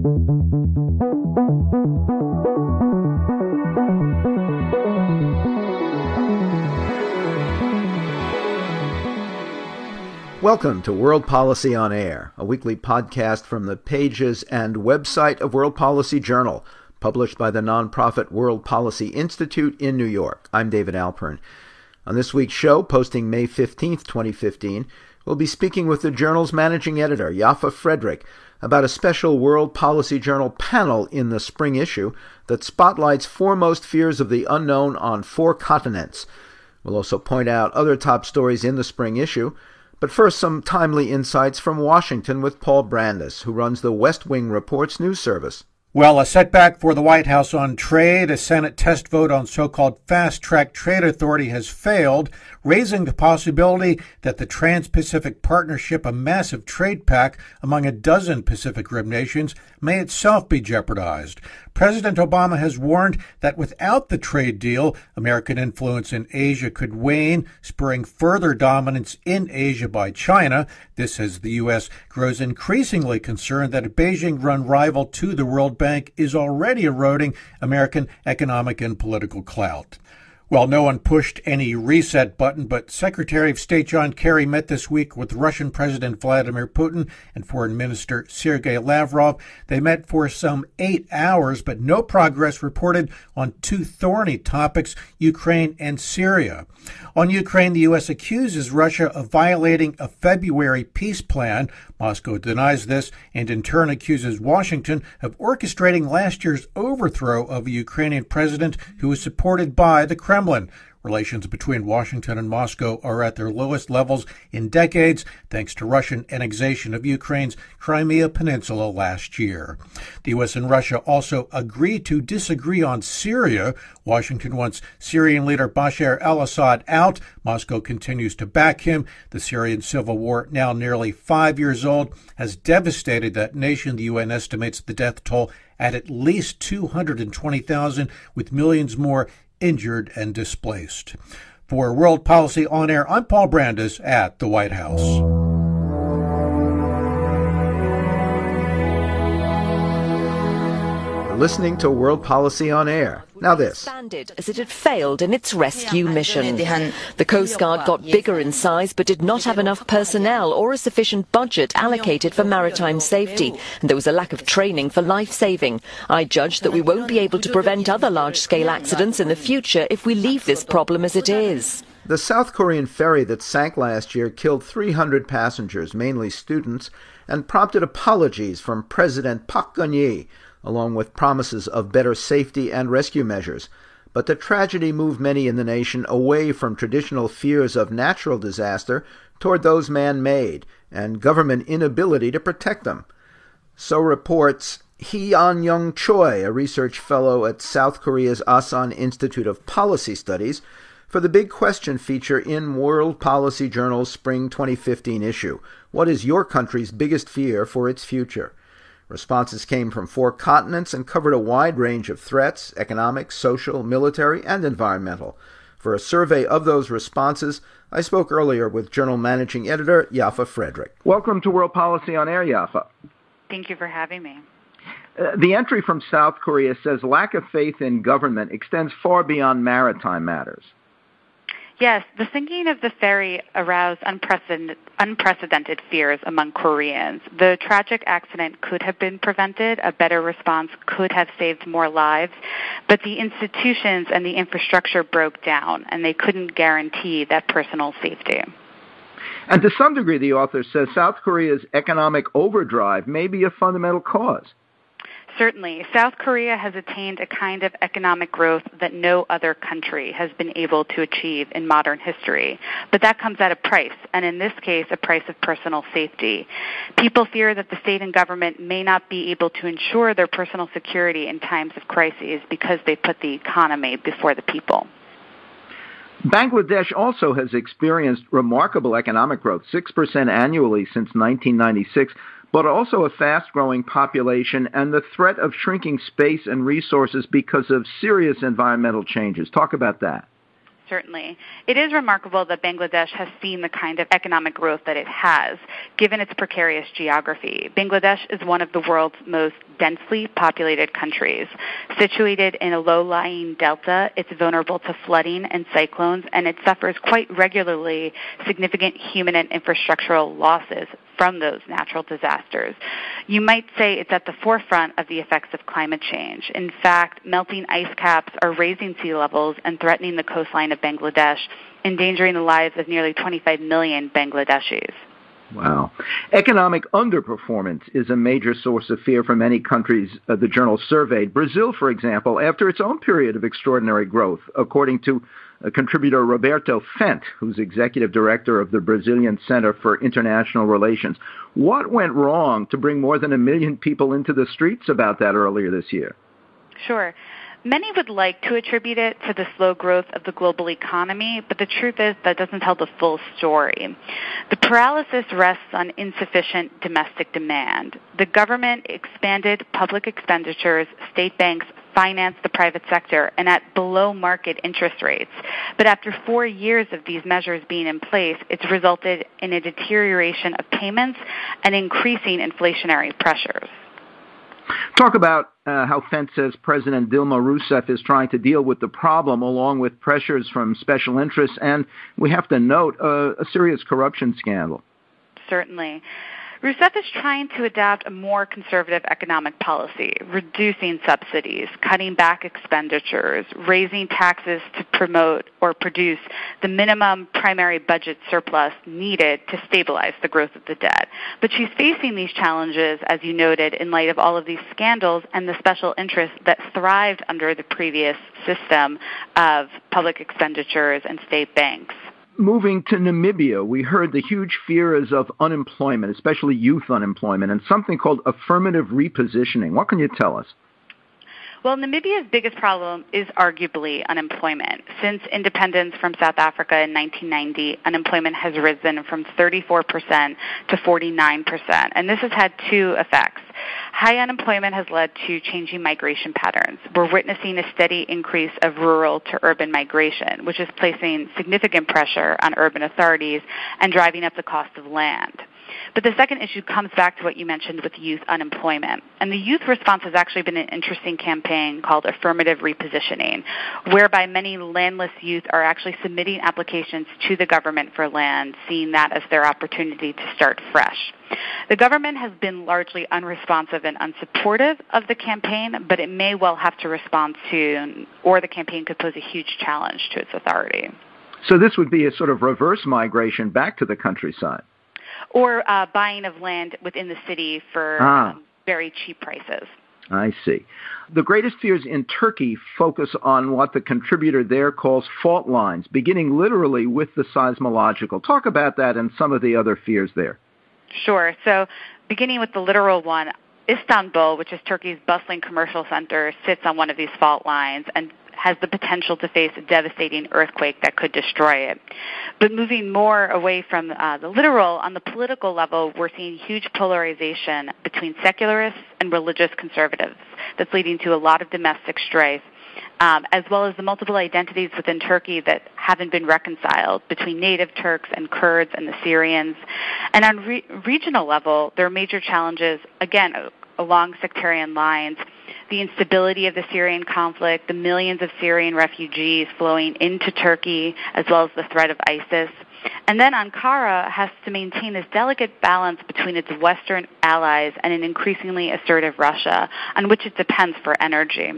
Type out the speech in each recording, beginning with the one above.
Welcome to World Policy on Air, a weekly podcast from the pages and website of World Policy Journal, published by the nonprofit World Policy Institute in New York. I'm David Alpern. On this week's show, posting May 15th, 2015, we'll be speaking with the journal's managing editor, Yaffa Fredrick, about a special World Policy Journal panel in the spring issue that spotlights foremost fears of the unknown on four continents. We'll also point out other top stories in the spring issue but first, some timely insights from Washington with Paul Brandus, who runs the West Wing Reports news service. Well, a setback for the White House on trade. A Senate test vote on so called fast track trade authority has failed, raising the possibility that the Trans Pacific Partnership, a massive trade pact among a dozen Pacific Rim nations, may itself be jeopardized. President Obama has warned that without the trade deal, American influence in Asia could wane, spurring further dominance in Asia by China. This as the U.S. grows increasingly concerned that a Beijing run rival to the World Bank is already eroding American economic and political clout. Well, no one pushed any reset button, but Secretary of State John Kerry met this week with Russian President Vladimir Putin and Foreign Minister Sergei Lavrov. They met for some eight hours, but no progress reported on two thorny topics Ukraine and Syria. On Ukraine, the U.S. accuses Russia of violating a February peace plan. Moscow denies this and in turn accuses Washington of orchestrating last year's overthrow of a Ukrainian president who was supported by the Kremlin. Relations between Washington and Moscow are at their lowest levels in decades, thanks to Russian annexation of Ukraine's Crimea Peninsula last year. The U.S. and Russia also agreed to disagree on Syria. Washington wants Syrian leader Bashar al Assad out. Moscow continues to back him. The Syrian civil war, now nearly five years old, has devastated that nation. The UN estimates the death toll at at least 220,000, with millions more injured, and displaced. For World Policy On Air, I'm Paul Brandus at the White House. listening to World Policy on Air. Now this. As it had failed in its rescue mission. The Coast Guard got bigger in size but did not have enough personnel or a sufficient budget allocated for maritime safety, and there was a lack of training for life saving. I judge that we won't be able to prevent other large-scale accidents in the future if we leave this problem as it is. The South Korean ferry that sank last year killed 300 passengers, mainly students, and prompted apologies from President Park Geun-hye along with promises of better safety and rescue measures. But the tragedy moved many in the nation away from traditional fears of natural disaster toward those man made and government inability to protect them. So reports Hee An Young Choi, a research fellow at South Korea's Asan Institute of Policy Studies, for the Big Question feature in World Policy Journal's Spring 2015 issue. What is your country's biggest fear for its future? Responses came from four continents and covered a wide range of threats economic, social, military, and environmental. For a survey of those responses, I spoke earlier with Journal Managing Editor Yaffa Fredrick. Welcome to World Policy on Air, Yaffa. Thank you for having me. Uh, the entry from South Korea says lack of faith in government extends far beyond maritime matters. Yes, the sinking of the ferry aroused unprecedented, unprecedented fears among Koreans. The tragic accident could have been prevented. A better response could have saved more lives. But the institutions and the infrastructure broke down, and they couldn't guarantee that personal safety. And to some degree, the author says South Korea's economic overdrive may be a fundamental cause. Certainly. South Korea has attained a kind of economic growth that no other country has been able to achieve in modern history. But that comes at a price, and in this case, a price of personal safety. People fear that the state and government may not be able to ensure their personal security in times of crises because they put the economy before the people. Bangladesh also has experienced remarkable economic growth, 6% annually since 1996 but also a fast growing population and the threat of shrinking space and resources because of serious environmental changes. Talk about that. certainly. It is remarkable that Bangladesh has seen the kind of economic growth that it has, given its precarious geography. Bangladesh is one of the world's most densely populated countries. Situated in a low lying delta, it's vulnerable to flooding and cyclones, and it suffers quite regularly significant human and infrastructural losses from those natural disasters. You might say it's at the forefront of the effects of climate change. In fact, melting ice caps are raising sea levels and threatening the coastline of Bangladesh, endangering the lives of nearly 25 million Bangladeshis. Wow. Economic underperformance is a major source of fear for many countries uh, the journal surveyed. Brazil, for example, after its own period of extraordinary growth, according to contributor Roberto Fendt, who's executive director of the Brazilian Center for International Relations. What went wrong to bring more than a million people into the streets about that earlier this year? Sure. Many would like to attribute it to the slow growth of the global economy, but the truth is that doesn't tell the full story. The paralysis rests on insufficient domestic demand. The government expanded public expenditures, state banks finance the private sector and at below market interest rates. But after four years of these measures being in place, it's resulted in a deterioration of payments and increasing inflationary pressures. Talk about uh, how Fendt says President Dilma Rousseff is trying to deal with the problem along with pressures from special interests, and we have to note uh, a serious corruption scandal. Certainly. Rousseff is trying to adopt a more conservative economic policy, reducing subsidies, cutting back expenditures, raising taxes to promote or produce the minimum primary budget surplus needed to stabilize the growth of the debt. But she's facing these challenges, as you noted, in light of all of these scandals and the special interests that thrived under the previous system of public expenditures and state banks moving to Namibia, we heard the huge fears of unemployment, especially youth unemployment, and something called affirmative repositioning. What can you tell us? Well, Namibia's biggest problem is arguably unemployment. Since independence from South Africa in 1990, unemployment has risen from 34% to 49%. And this has had two effects. High unemployment has led to changing migration patterns. We're witnessing a steady increase of rural to urban migration, which is placing significant pressure on urban authorities and driving up the cost of land. But the second issue comes back to what you mentioned with youth unemployment. And the youth response has actually been an interesting campaign called Affirmative Repositioning, whereby many landless youth are actually submitting applications to the government for land, seeing that as their opportunity to start fresh. The government has been largely unresponsive and unsupportive of the campaign, but it may well have to respond soon, or the campaign could pose a huge challenge to its authority. So this would be a sort of reverse migration back to the countryside or uh, buying of land within the city for ah. um, very cheap prices. I see. The greatest fears in Turkey focus on what the contributor there calls fault lines, beginning literally with the seismological. Talk about that and some of the other fears there. Sure. So, beginning with the literal one, Istanbul, which is Turkey's bustling commercial center, sits on one of these fault lines, and has the potential to face a devastating earthquake that could destroy it. But moving more away from uh, the literal, on the political level, we're seeing huge polarization between secularists and religious conservatives that's leading to a lot of domestic strife. Um, as well as the multiple identities within Turkey that haven't been reconciled between native Turks and Kurds and the Syrians. And on re- regional level, there are major challenges, again, along sectarian lines the instability of the Syrian conflict, the millions of Syrian refugees flowing into Turkey, as well as the threat of ISIS. And then Ankara has to maintain this delicate balance between its Western allies and an increasingly assertive Russia, on which it depends for energy.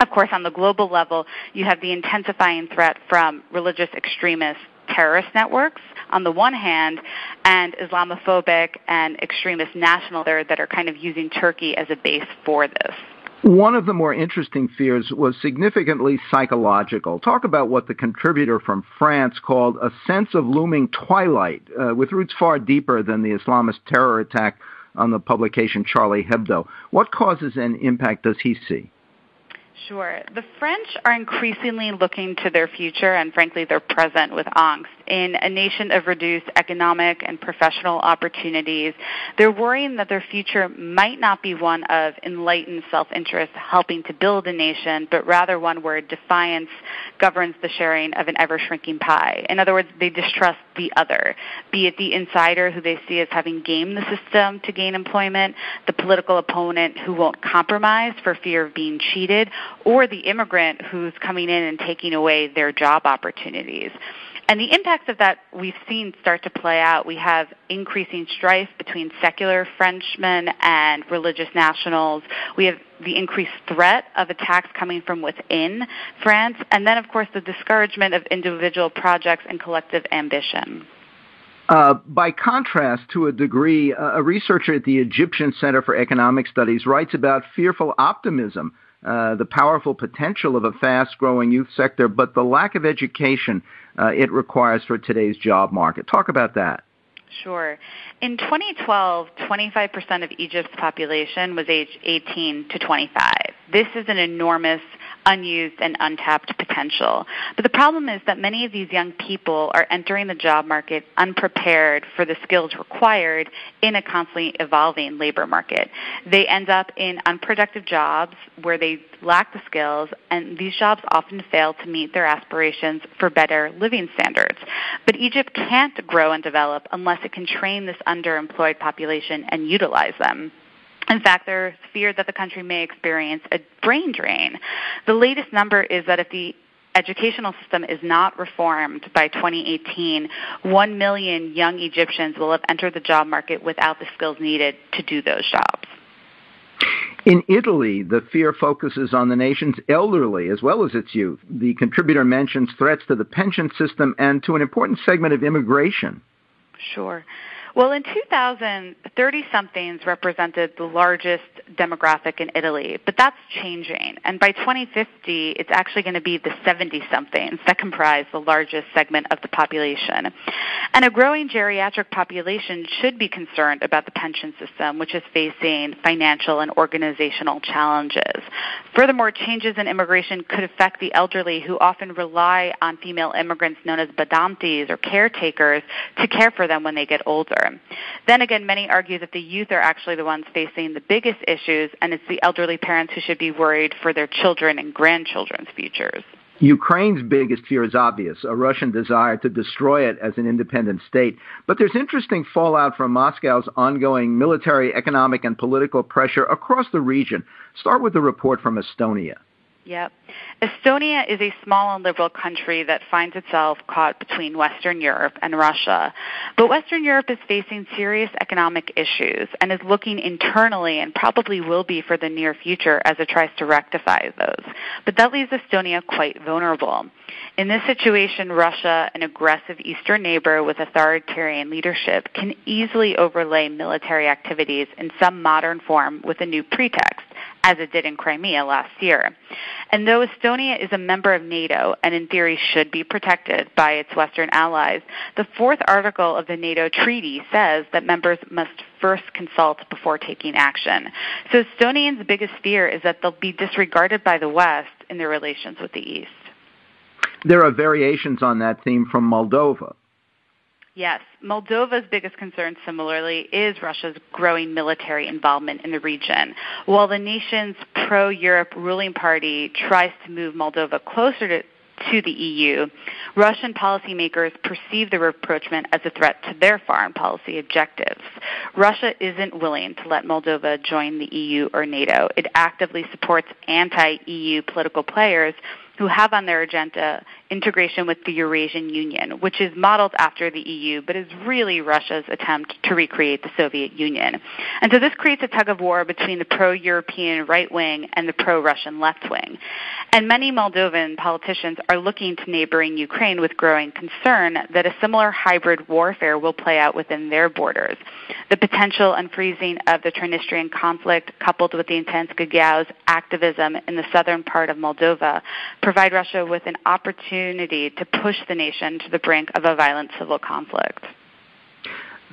Of course, on the global level, you have the intensifying threat from religious extremists terrorist networks on the one hand and Islamophobic and extremist national that are kind of using Turkey as a base for this. One of the more interesting fears was significantly psychological. Talk about what the contributor from France called a sense of looming twilight, uh, with roots far deeper than the Islamist terror attack on the publication Charlie Hebdo. What causes and impact does he see? Sure. The French are increasingly looking to their future and, frankly, their present with angst in a nation of reduced economic and professional opportunities, they're worrying that their future might not be one of enlightened self-interest helping to build a nation, but rather one where defiance governs the sharing of an ever-shrinking pie. In other words, they distrust the other, be it the insider who they see as having gamed the system to gain employment, the political opponent who won't compromise for fear of being cheated, or the immigrant who's coming in and taking away their job opportunities. And the impacts of that we've seen start to play out. We have increasing strife between secular Frenchmen and religious nationals. We have the increased threat of attacks coming from within France. And then, of course, the discouragement of individual projects and collective ambition. Uh, by contrast, to a degree, a researcher at the Egyptian Center for Economic Studies writes about fearful optimism, uh, the powerful potential of a fast growing youth sector, but the lack of education uh, it requires for today's job market. Talk about that. Sure. In 2012, 25% of Egypt's population was aged 18 to 25. This is an enormous unused and untapped potential. But the problem is that many of these young people are entering the job market unprepared for the skills required in a constantly evolving labor market. They end up in unproductive jobs where they lack the skills, and these jobs often fail to meet their aspirations for better living standards. But Egypt can't grow and develop unless it can train this underemployed population and utilize them. In fact, there's fear that the country may experience a brain drain. The latest number is that if the educational system is not reformed by 2018, 1 million young Egyptians will have entered the job market without the skills needed to do those jobs. In Italy, the fear focuses on the nation's elderly as well as its youth. The contributor mentions threats to the pension system and to an important segment of immigration. Sure. Well, in 2000, 30 somethings represented the largest demographic in Italy, but that's changing. And by 2050, it's actually going to be the 70 somethings that comprise the largest segment of the population. And a growing geriatric population should be concerned about the pension system, which is facing financial and organizational challenges. Furthermore, changes in immigration could affect the elderly who often rely on female immigrants known as badantes or caretakers to care for them when they get older. Then again, many argue that the youth are actually the ones facing the biggest issues, and it's the elderly parents who should be worried for their children and grandchildren's futures. Ukraine's biggest fear is obvious, a Russian desire to destroy it as an independent state. But there's interesting fallout from Moscow's ongoing military, economic, and political pressure across the region. Start with the report from Estonia. Yep. Estonia is a small and liberal country that finds itself caught between Western Europe and Russia. But Western Europe is facing serious economic issues and is looking internally and probably will be for the near future as it tries to rectify those. But that leaves Estonia quite vulnerable. In this situation, Russia, an aggressive eastern neighbor with authoritarian leadership, can easily overlay military activities in some modern form with a new pretext as it did in Crimea last year. And though Estonia is a member of NATO and in theory should be protected by its Western allies, the fourth article of the NATO treaty says that members must first consult before taking action. So Estonians' biggest fear is that they'll be disregarded by the West in their relations with the East. There are variations on that theme from Moldova. Yes. Moldova's biggest concern, similarly, is Russia's growing military involvement in the region. While the nation's pro Europe ruling party tries to move Moldova closer to, to the EU, Russian policymakers perceive the rapprochement as a threat to their foreign policy objectives. Russia isn't willing to let Moldova join the EU or NATO. It actively supports anti EU political players who have on their agenda integration with the Eurasian Union, which is modeled after the EU, but is really Russia's attempt to recreate the Soviet Union. And so this creates a tug of war between the pro-European right wing and the pro-Russian left wing. And many Moldovan politicians are looking to neighboring Ukraine with growing concern that a similar hybrid warfare will play out within their borders. The potential unfreezing of the Transnistrian conflict, coupled with the intense Gagauz activism in the southern part of Moldova, provide Russia with an opportunity to push the nation to the brink of a violent civil conflict.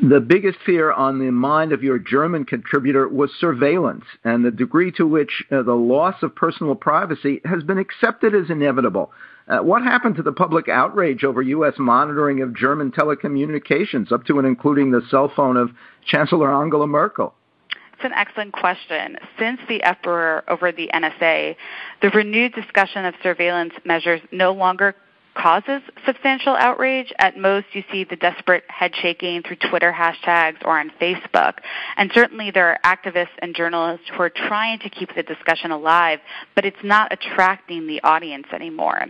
The biggest fear on the mind of your German contributor was surveillance and the degree to which uh, the loss of personal privacy has been accepted as inevitable. Uh, what happened to the public outrage over U.S. monitoring of German telecommunications, up to and including the cell phone of Chancellor Angela Merkel? It's an excellent question. Since the uproar over the NSA, the renewed discussion of surveillance measures no longer causes substantial outrage. At most, you see the desperate head shaking through Twitter hashtags or on Facebook. And certainly there are activists and journalists who are trying to keep the discussion alive, but it's not attracting the audience anymore.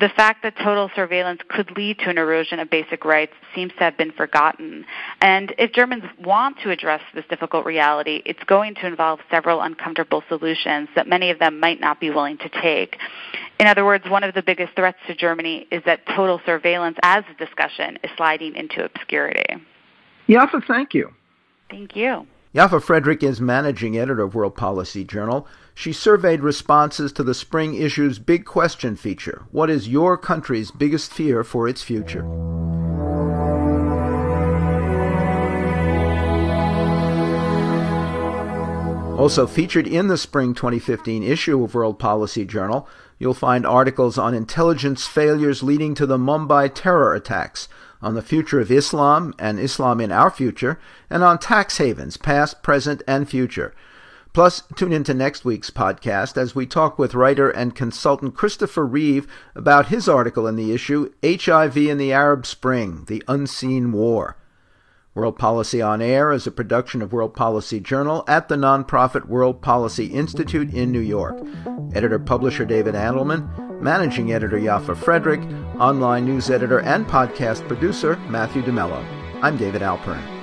The fact that total surveillance could lead to an erosion of basic rights seems to have been forgotten. And if Germans want to address this difficult reality, it's going to involve several uncomfortable solutions that many of them might not be willing to take. In other words, one of the biggest threats to Germany is that total surveillance as a discussion is sliding into obscurity. Yaffa, thank you. Thank you. Yaffa Fredrick is managing editor of World Policy Journal. She surveyed responses to the spring issue's Big Question feature What is your country's biggest fear for its future? Also featured in the spring 2015 issue of World Policy Journal, you'll find articles on intelligence failures leading to the Mumbai terror attacks, on the future of Islam and Islam in our future, and on tax havens, past, present, and future. Plus, tune into next week's podcast as we talk with writer and consultant Christopher Reeve about his article in the issue HIV in the Arab Spring The Unseen War. World Policy on Air is a production of World Policy Journal at the nonprofit World Policy Institute in New York. Editor publisher David Andelman, managing editor Yaffa Fredrick, online news editor and podcast producer Matthew DeMello. I'm David Alpern.